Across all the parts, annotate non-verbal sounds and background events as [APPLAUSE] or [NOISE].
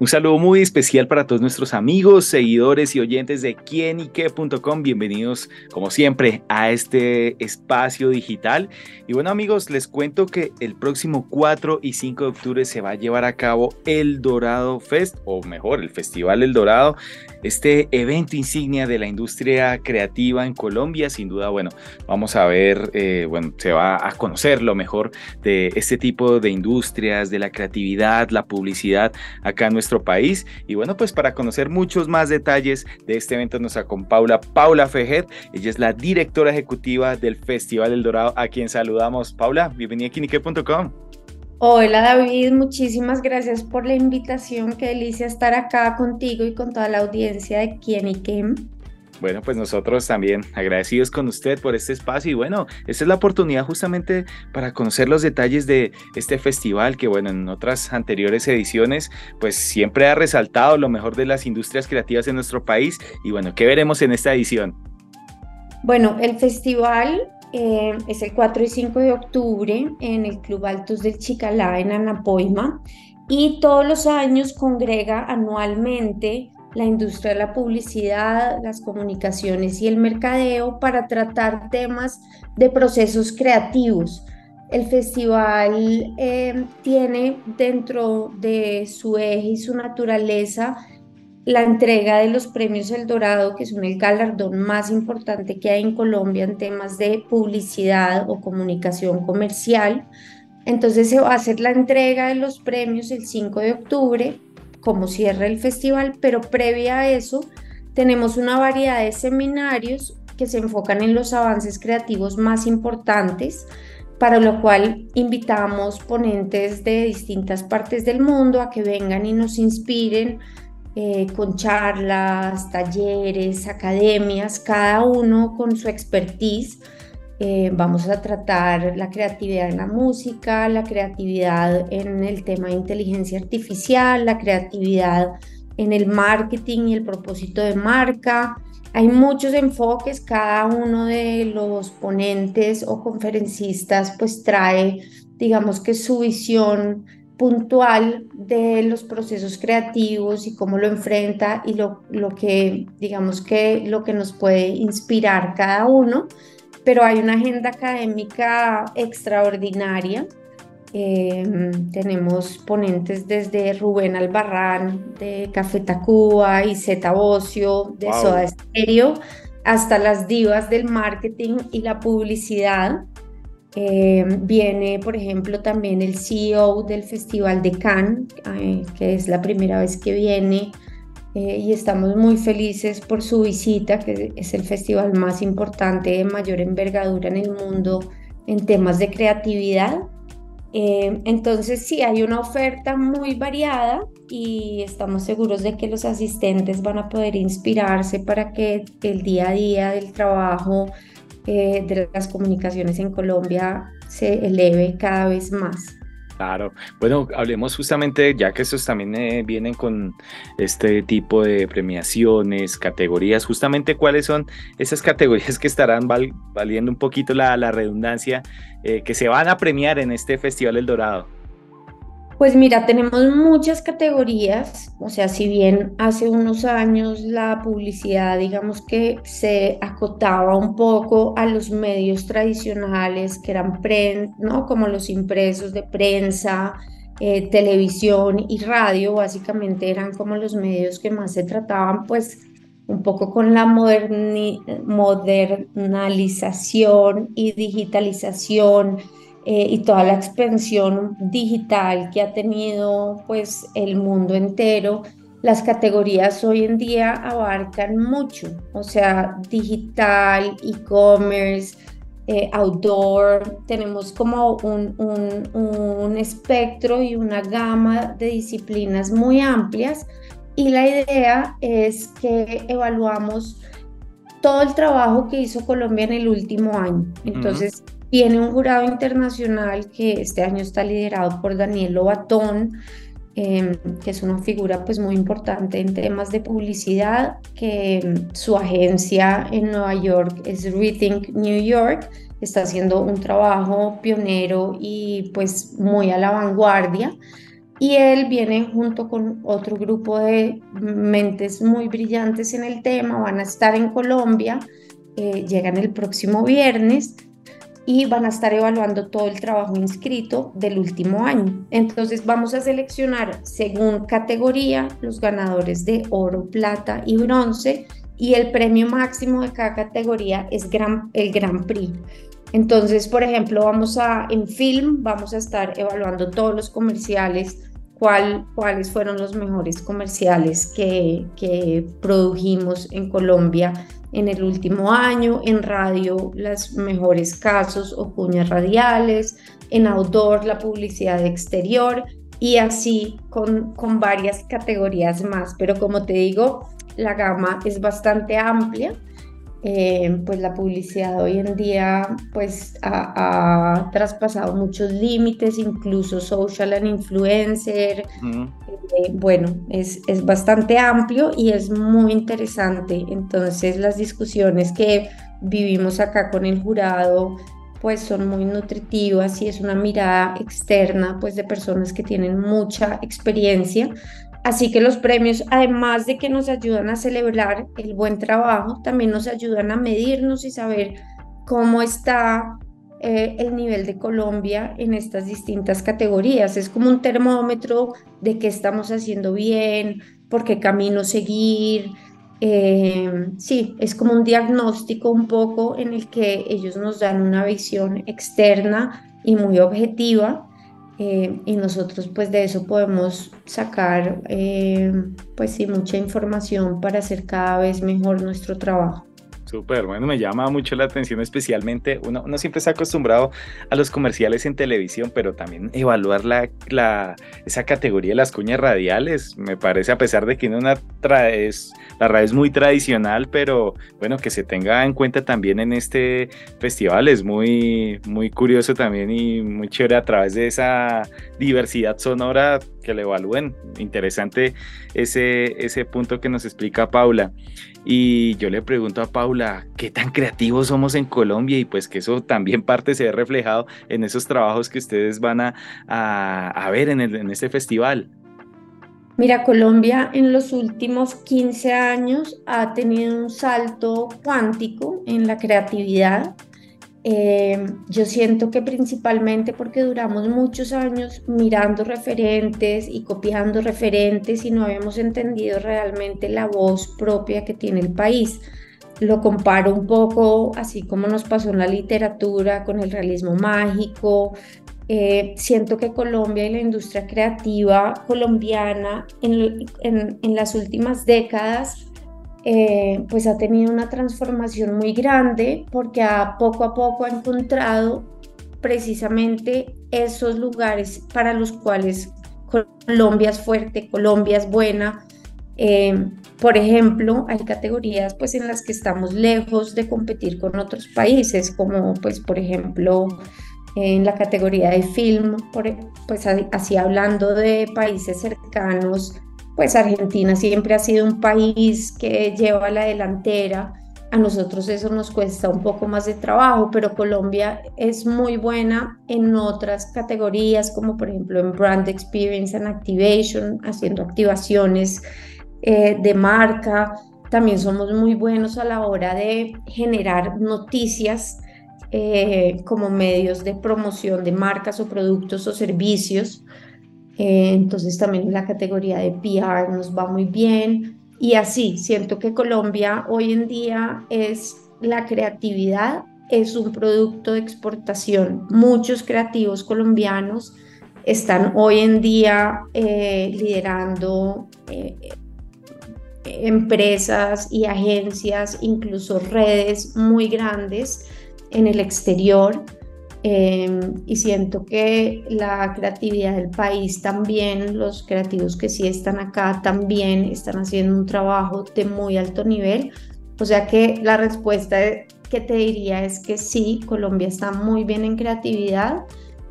Un saludo muy especial para todos nuestros amigos, seguidores y oyentes de quienique.com. Bienvenidos, como siempre, a este espacio digital. Y bueno, amigos, les cuento que el próximo 4 y 5 de octubre se va a llevar a cabo el Dorado Fest, o mejor, el Festival El Dorado, este evento insignia de la industria creativa en Colombia. Sin duda, bueno, vamos a ver, eh, bueno, se va a conocer lo mejor de este tipo de industrias, de la creatividad, la publicidad acá en nuestro país. Y bueno, pues para conocer muchos más detalles de este evento nos acompaña Paula, Paula Fejet. Ella es la directora ejecutiva del Festival El Dorado, a quien saludamos. Paula, bienvenida a Kinique.com. Hola David, muchísimas gracias por la invitación. Qué delicia estar acá contigo y con toda la audiencia de Quienique. Bueno, pues nosotros también agradecidos con usted por este espacio y bueno, esta es la oportunidad justamente para conocer los detalles de este festival que bueno, en otras anteriores ediciones pues siempre ha resaltado lo mejor de las industrias creativas en nuestro país y bueno, ¿qué veremos en esta edición? Bueno, el festival eh, es el 4 y 5 de octubre en el Club Altos del Chicalá en Anapoima y todos los años congrega anualmente la industria de la publicidad, las comunicaciones y el mercadeo para tratar temas de procesos creativos. El festival eh, tiene dentro de su eje y su naturaleza la entrega de los premios El Dorado, que son el galardón más importante que hay en Colombia en temas de publicidad o comunicación comercial. Entonces se va a hacer la entrega de los premios el 5 de octubre como cierra el festival, pero previa a eso tenemos una variedad de seminarios que se enfocan en los avances creativos más importantes, para lo cual invitamos ponentes de distintas partes del mundo a que vengan y nos inspiren eh, con charlas, talleres, academias, cada uno con su expertise eh, vamos a tratar la creatividad en la música, la creatividad en el tema de inteligencia artificial, la creatividad en el marketing y el propósito de marca. Hay muchos enfoques, cada uno de los ponentes o conferencistas pues trae, digamos que su visión puntual de los procesos creativos y cómo lo enfrenta y lo, lo que, digamos que lo que nos puede inspirar cada uno pero hay una agenda académica extraordinaria. Em, tenemos ponentes desde Rubén Albarrán, de Café Tacuba y Zeta Bocio, de Soda Stereo, hasta las divas del marketing y la publicidad. Em, viene, por ejemplo, también el CEO del Festival de Cannes, eh, que es la primera vez que viene eh, y estamos muy felices por su visita, que es el festival más importante de mayor envergadura en el mundo en temas de creatividad. Eh, entonces sí, hay una oferta muy variada y estamos seguros de que los asistentes van a poder inspirarse para que el día a día del trabajo eh, de las comunicaciones en Colombia se eleve cada vez más. Claro, bueno, hablemos justamente, ya que estos también eh, vienen con este tipo de premiaciones, categorías, justamente cuáles son esas categorías que estarán valiendo un poquito la, redundancia, eh, que se van a premiar en este Festival El Dorado. Pues mira, tenemos muchas categorías, o sea, si bien hace unos años la publicidad, digamos que se acotaba un poco a los medios tradicionales que eran prensa, ¿no? Como los impresos de prensa, eh, televisión y radio, básicamente eran como los medios que más se trataban, pues un poco con la modernalización y digitalización eh, y toda la expansión digital que ha tenido pues el mundo entero, las categorías hoy en día abarcan mucho, o sea, digital, e-commerce, eh, outdoor, tenemos como un, un, un espectro y una gama de disciplinas muy amplias. Y la idea es que evaluamos todo el trabajo que hizo Colombia en el último año. Entonces, tiene un jurado internacional que este año está liderado por Daniel Lobatón, em, que es una figura pues muy importante en temas de publicidad, que em, su agencia en Nueva York es Rethink New York, está haciendo un trabajo pionero y pues muy a la vanguardia. y él viene junto con otro grupo de mentes muy brillantes en el tema, van a estar en Colombia, eh, llegan el próximo viernes y van a estar evaluando todo el trabajo inscrito del último año. Entonces vamos a seleccionar según categoría los ganadores de oro, plata y bronce y el premio máximo de cada categoría es el Grand Prix. Entonces, por ejemplo, vamos a en film vamos a estar evaluando todos los comerciales, cuál, cuáles fueron los mejores comerciales que, que produjimos en Colombia en el último año, en radio los mejores casos o cuñas radiales, en outdoor la publicidad exterior y así con, con varias categorías más. Pero como te digo, la gama es bastante amplia eh, pues la publicidad hoy en día pues ha, traspasado muchos límites, incluso social and influencer. Eh, bueno, es, es bastante amplio y es muy interesante. Entonces las discusiones que vivimos acá con el jurado pues son muy nutritivas y es una mirada externa pues de personas que tienen mucha experiencia Así que los premios, además de que nos ayudan a celebrar el buen trabajo, también nos ayudan a medirnos y saber cómo está eh, el nivel de Colombia en estas distintas categorías. Es como un termómetro de qué estamos haciendo bien, por qué camino seguir. Eh, sí, es como un diagnóstico un poco en el que ellos nos dan una visión externa y muy objetiva eh, y nosotros pues de eso podemos sacar eh, pues sí mucha información para hacer cada vez mejor nuestro trabajo. Súper, bueno, me llama mucho la atención, especialmente uno, uno siempre está acostumbrado a los comerciales en televisión, pero también evaluar la, la, esa categoría de las cuñas radiales, me parece, a pesar de que una es, la radio es muy tradicional, pero bueno, que se tenga en cuenta también en este festival es muy, muy curioso también y muy chévere a través de esa diversidad sonora que le evalúen. Interesante ese, ese punto que nos explica Paula. Y yo le pregunto a Paula, ¿qué tan creativos somos en Colombia? Y pues que eso también parte se ve reflejado en esos trabajos que ustedes van a, a, ver en, el, en este festival. Mira, Colombia en los últimos 15 años ha tenido un salto cuántico en la creatividad eh, yo siento que principalmente porque duramos muchos años mirando referentes y copiando referentes y no habíamos entendido realmente la voz propia que tiene el país. Lo comparo un poco así como nos pasó en la literatura con el realismo mágico. Eh, siento que Colombia y la industria creativa colombiana en, en las últimas décadas eh, pues ha tenido una transformación muy grande porque a poco a poco ha encontrado precisamente esos lugares para los cuales Colombia es fuerte, Colombia es buena. Eh, por ejemplo, hay categorías pues en las que estamos lejos de competir con otros países, como pues por ejemplo en la categoría de film, pues así hablando de países cercanos pues Argentina siempre ha sido un país que lleva la delantera. A nosotros eso nos cuesta un poco más de trabajo, pero Colombia es muy buena en otras categorías, como por ejemplo en Brand Experience and Activation, haciendo activaciones eh, de marca. También somos muy buenos a la hora de generar noticias eh, como medios de promoción de marcas o productos o servicios. Eh, entonces también la categoría de PR nos va muy bien. Y así, siento que Colombia hoy en día es la creatividad, es un producto de exportación. Muchos creativos colombianos están hoy en día eh, liderando eh, empresas y agencias, incluso redes muy grandes en el exterior. Em, y siento que la creatividad del país también, los creativos que sí están acá también están haciendo un trabajo de muy alto nivel. O sea que la respuesta que te diría es que sí, Colombia está muy bien en creatividad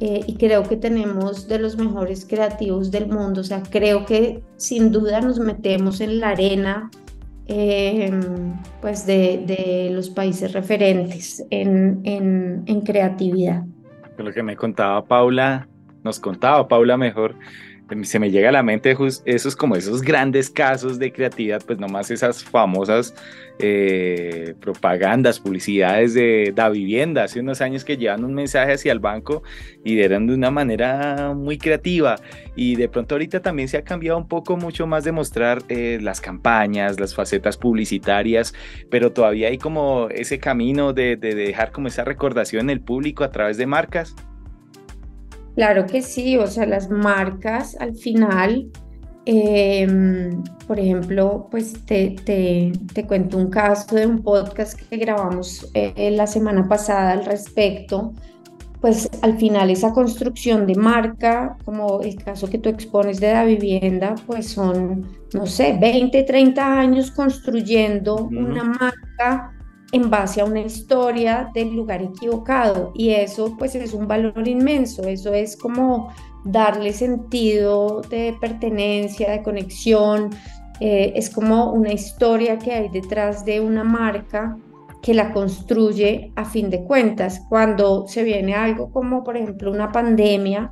eh, y creo que tenemos de los mejores creativos del mundo. O sea, creo que sin duda nos metemos en la arena Em, pues de, los países referentes en, en, creatividad. Lo que me contaba Paula, nos contaba Paula mejor, se me llega a la mente esos como esos grandes casos de creatividad, pues nomás esas famosas eh, propagandas, publicidades de la vivienda hace unos años que llevan un mensaje hacia el banco y eran de una manera muy creativa y de pronto ahorita también se ha cambiado un poco mucho más de mostrar eh, las campañas, las facetas publicitarias, pero todavía hay como ese camino de, de dejar como esa recordación en el público a través de marcas. Claro que sí, o sea, las marcas al final, em, por ejemplo, pues te, te, te, cuento un caso de un podcast que grabamos eh, la semana pasada al respecto, pues al final esa construcción de marca, como el caso que tú expones de la vivienda, pues son, no sé, 20, 30 años construyendo una marca en base a una historia del lugar equivocado. Y eso pues es un valor inmenso, eso es como darle sentido de pertenencia, de conexión, eh, es como una historia que hay detrás de una marca que la construye a fin de cuentas. Cuando se viene algo como por ejemplo una pandemia,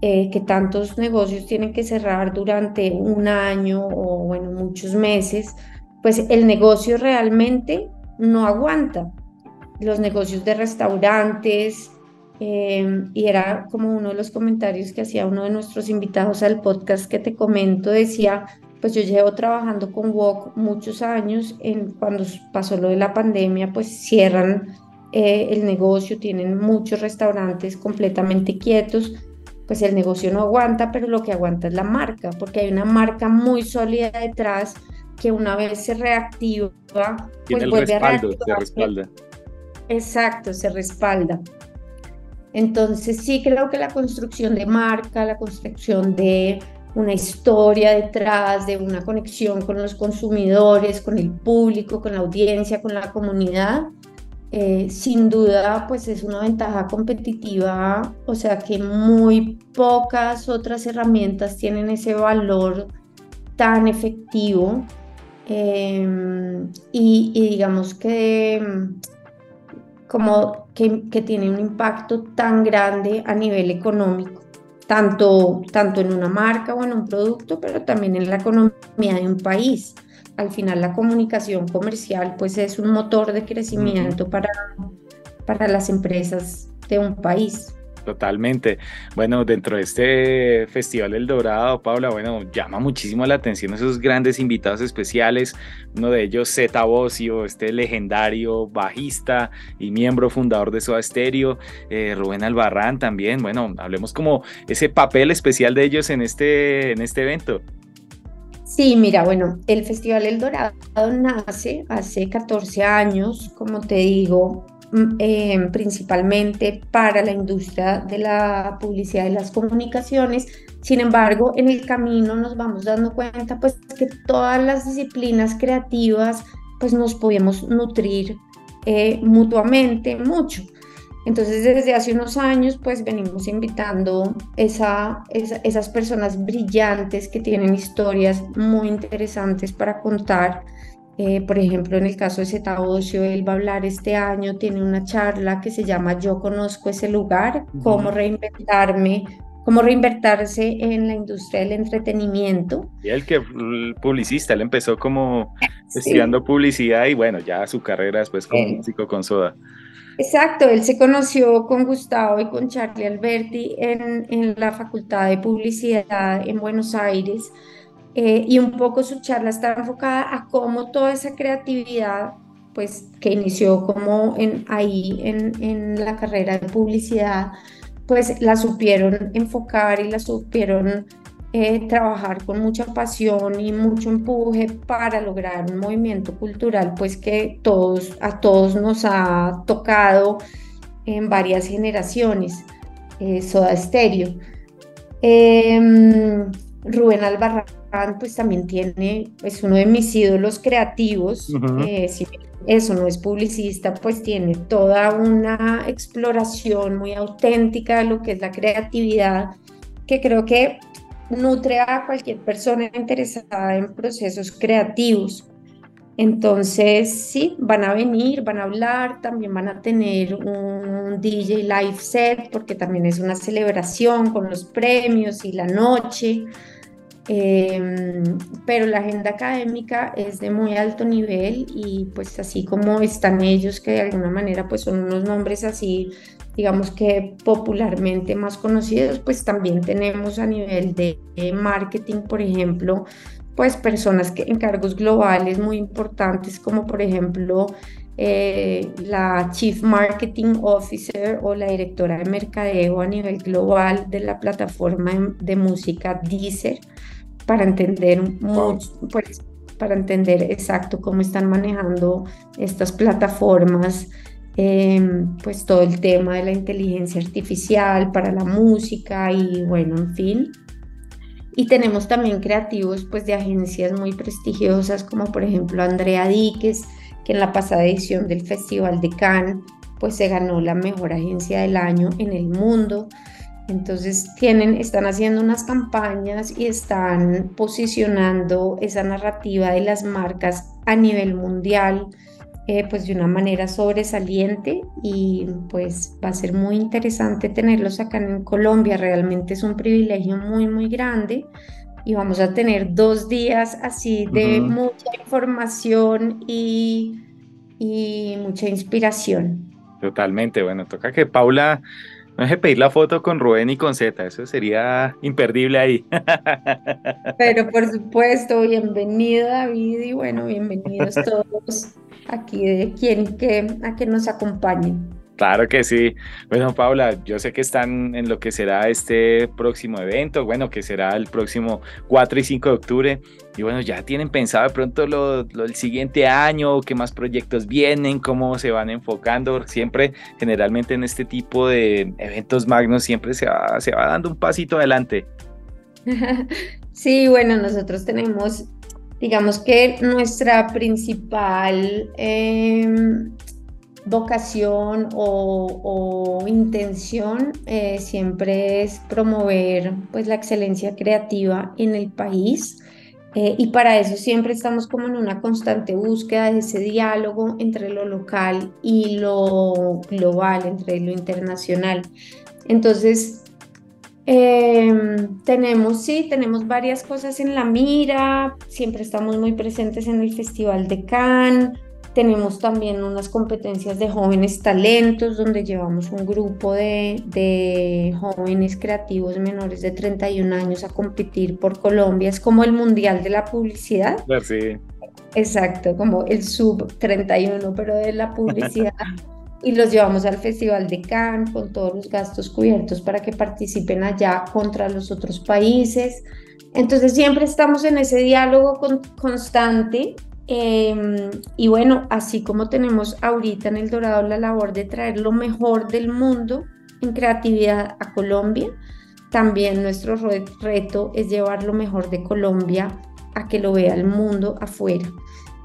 eh, que tantos negocios tienen que cerrar durante un año o bueno, muchos meses, pues el negocio realmente no aguanta. Los negocios de restaurantes, em, y era como uno de los comentarios que hacía uno de nuestros invitados al podcast que te comento, decía, pues yo llevo trabajando con Wok muchos años, en, cuando pasó lo de la pandemia, pues cierran eh, el negocio, tienen muchos restaurantes completamente quietos, pues el negocio no aguanta, pero lo que aguanta es la marca, porque hay una marca muy sólida detrás que una vez se reactiva, pues vuelve a Se respalda. Exacto, se respalda. Entonces sí creo que la construcción de marca, la construcción de una historia detrás, de una conexión con los consumidores, con el público, con la audiencia, con la comunidad, eh, sin duda pues es una ventaja competitiva, o sea que muy pocas otras herramientas tienen ese valor tan efectivo Em, y, digamos que como que, que, tiene un impacto tan grande a nivel económico, tanto, tanto en una marca o en un producto, pero también en la economía de un país. Al final la comunicación comercial pues es un motor de crecimiento para, para las empresas de un país. Totalmente. Bueno, dentro de este Festival El Dorado, Paula, bueno, llama muchísimo la atención esos grandes invitados especiales. Uno de ellos, Zeta Bocio, este legendario bajista y miembro fundador de Soda Stereo, eh, Rubén Albarrán también. Bueno, hablemos como ese papel especial de ellos en este, en este evento. Sí, mira, bueno, el Festival El Dorado nace hace 14 años, como te digo, eh, principalmente para la industria de la publicidad y las comunicaciones. Sin embargo, en el camino nos vamos dando cuenta pues que todas las disciplinas creativas pues nos podemos nutrir eh, mutuamente mucho. Entonces, desde hace unos años, pues venimos invitando esa, esas personas brillantes que tienen historias muy interesantes para contar eh, por ejemplo, en el caso de Zeta Ocio, él va a hablar este año, tiene una charla que se llama Yo conozco ese lugar, cómo reinventarme, cómo reinvertirse en la industria del entretenimiento. Y el que publicista, él empezó como estudiando publicidad y bueno, ya su carrera después como eh. músico con Soda. Exacto, él se conoció con Gustavo y con Charlie Alberti en, en la Facultad de Publicidad en Buenos Aires. Eh, y un poco su charla está enfocada a cómo toda esa creatividad, pues que inició como en, ahí en, en la carrera de publicidad, pues la supieron enfocar y la supieron eh, trabajar con mucha pasión y mucho empuje para lograr un movimiento cultural, pues que todos, a todos nos ha tocado en varias generaciones, eh, Soda Stereo. Em, Rubén Albarrán pues también tiene, es uno de mis ídolos creativos, eh, si eso no es publicista, pues tiene toda una exploración muy auténtica de lo que es la creatividad, que creo que nutre a cualquier persona interesada en procesos creativos. Entonces, sí, van a venir, van a hablar, también van a tener un DJ live set, porque también es una celebración con los premios y la noche. Em, pero la agenda académica es de muy alto nivel y pues así como están ellos que de alguna manera pues son unos nombres así digamos que popularmente más conocidos pues también tenemos a nivel de marketing por ejemplo pues personas que en cargos globales muy importantes como por ejemplo eh, la Chief Marketing Officer o la directora de mercadeo a nivel global de la plataforma de música Deezer para entender pues, para entender exacto cómo están manejando estas plataformas, em, pues todo el tema de la inteligencia artificial para la música y bueno, en fin. Y tenemos también creativos pues de agencias muy prestigiosas como por ejemplo Andrea Díquez, que en la pasada edición del Festival de Cannes pues se ganó la mejor agencia del año en el mundo. Entonces tienen, están haciendo unas campañas y están posicionando esa narrativa de las marcas a nivel mundial, eh, pues de una manera sobresaliente y pues va a ser muy interesante tenerlos acá en Colombia. Realmente es un privilegio muy, muy grande y vamos a tener dos días así de mucha información y, y mucha inspiración. Totalmente, bueno, toca que Paula no deje pedir la foto con Rubén y con Z, eso sería imperdible ahí. Pero por supuesto, bienvenido David y bueno, bienvenidos [LAUGHS] todos aquí de quien que, a que nos acompañen. Claro que sí. Bueno, Paula, yo sé que están en lo que será este próximo evento, bueno, que será el próximo 4 y 5 de octubre. Y bueno, ya tienen pensado de pronto lo, el siguiente año, qué más proyectos vienen, cómo se van enfocando. Siempre, generalmente en este tipo de eventos magnos, siempre se va, se va dando un pasito adelante. [LAUGHS] Sí, bueno, nosotros tenemos, digamos que nuestra principal... Eh, vocación o, intención eh, siempre es promover pues la excelencia creativa en el país eh, y para eso siempre estamos como en una constante búsqueda de ese diálogo entre lo local y lo global, entre lo internacional. Entonces, em, tenemos, sí, tenemos varias cosas en la mira, siempre estamos muy presentes en el Festival de Cannes, tenemos también unas competencias de jóvenes talentos, donde llevamos un grupo de, jóvenes creativos menores de 31 años a competir por Colombia. Es como el Mundial de la Publicidad. Sí. Exacto, como el sub 31, pero de la publicidad. [LAUGHS] y los llevamos al Festival de Cannes con todos los gastos cubiertos para que participen allá contra los otros países. Entonces siempre estamos en ese diálogo constante Em, y bueno, así como tenemos ahorita en El Dorado la labor de traer lo mejor del mundo en creatividad a Colombia, también nuestro reto es llevar lo mejor de Colombia a que lo vea el mundo afuera.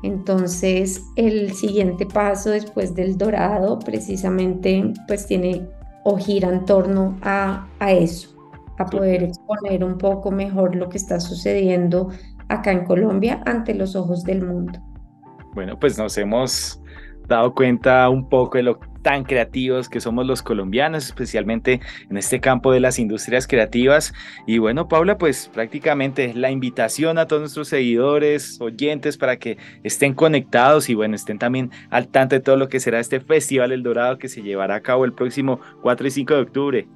Entonces, el siguiente paso después del Dorado precisamente pues tiene o gira en torno a, a eso, a poder exponer un poco mejor lo que está sucediendo acá en Colombia ante los ojos del mundo. Bueno, pues nos hemos dado cuenta un poco de lo tan creativos que somos los colombianos, especialmente en este campo de las industrias creativas. Y bueno, Paula, pues prácticamente la invitación a todos nuestros seguidores, oyentes, para que estén conectados y bueno, estén también al tanto de todo lo que será este Festival El Dorado que se llevará a cabo el próximo 4 y 5 de octubre.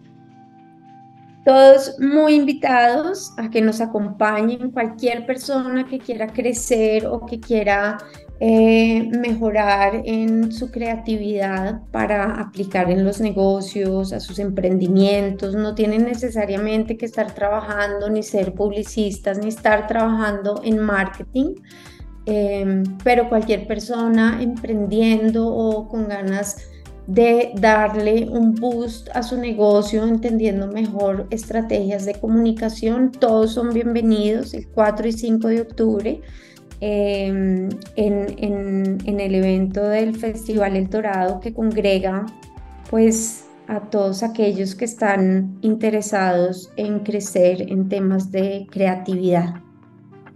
Todos muy invitados a que nos acompañen, cualquier persona que quiera crecer o que quiera eh, mejorar en su creatividad para aplicar en los negocios, a sus emprendimientos. No tienen necesariamente que estar trabajando ni ser publicistas ni estar trabajando en marketing. Eh, pero cualquier persona emprendiendo o con ganas de darle un boost a su negocio, entendiendo mejor estrategias de comunicación. Todos son bienvenidos el 4 y 5 de octubre em, en, en, el evento del Festival El Dorado que congrega pues a todos aquellos que están interesados en crecer en temas de creatividad.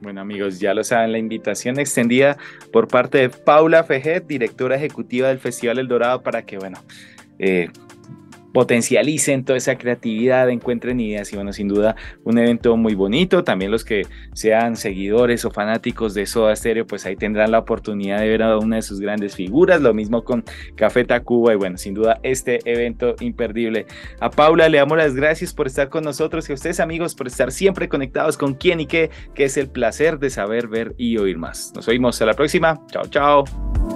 Bueno amigos, ya lo saben, la invitación extendida por parte de Paula Fejet, directora ejecutiva del Festival El Dorado, para que, bueno, eh, potencialicen toda esa creatividad, encuentren ideas y bueno, sin duda un evento muy bonito. También los que sean seguidores o fanáticos de Soda Stereo, pues ahí tendrán la oportunidad de ver a una de sus grandes figuras. Lo mismo con Café Tacuba y bueno, sin duda este evento imperdible. A Paula le damos las gracias por estar con nosotros y a ustedes amigos por estar siempre conectados con quién y qué, que es el placer de saber, ver y oír más. Nos oímos a la próxima. Chao, chao.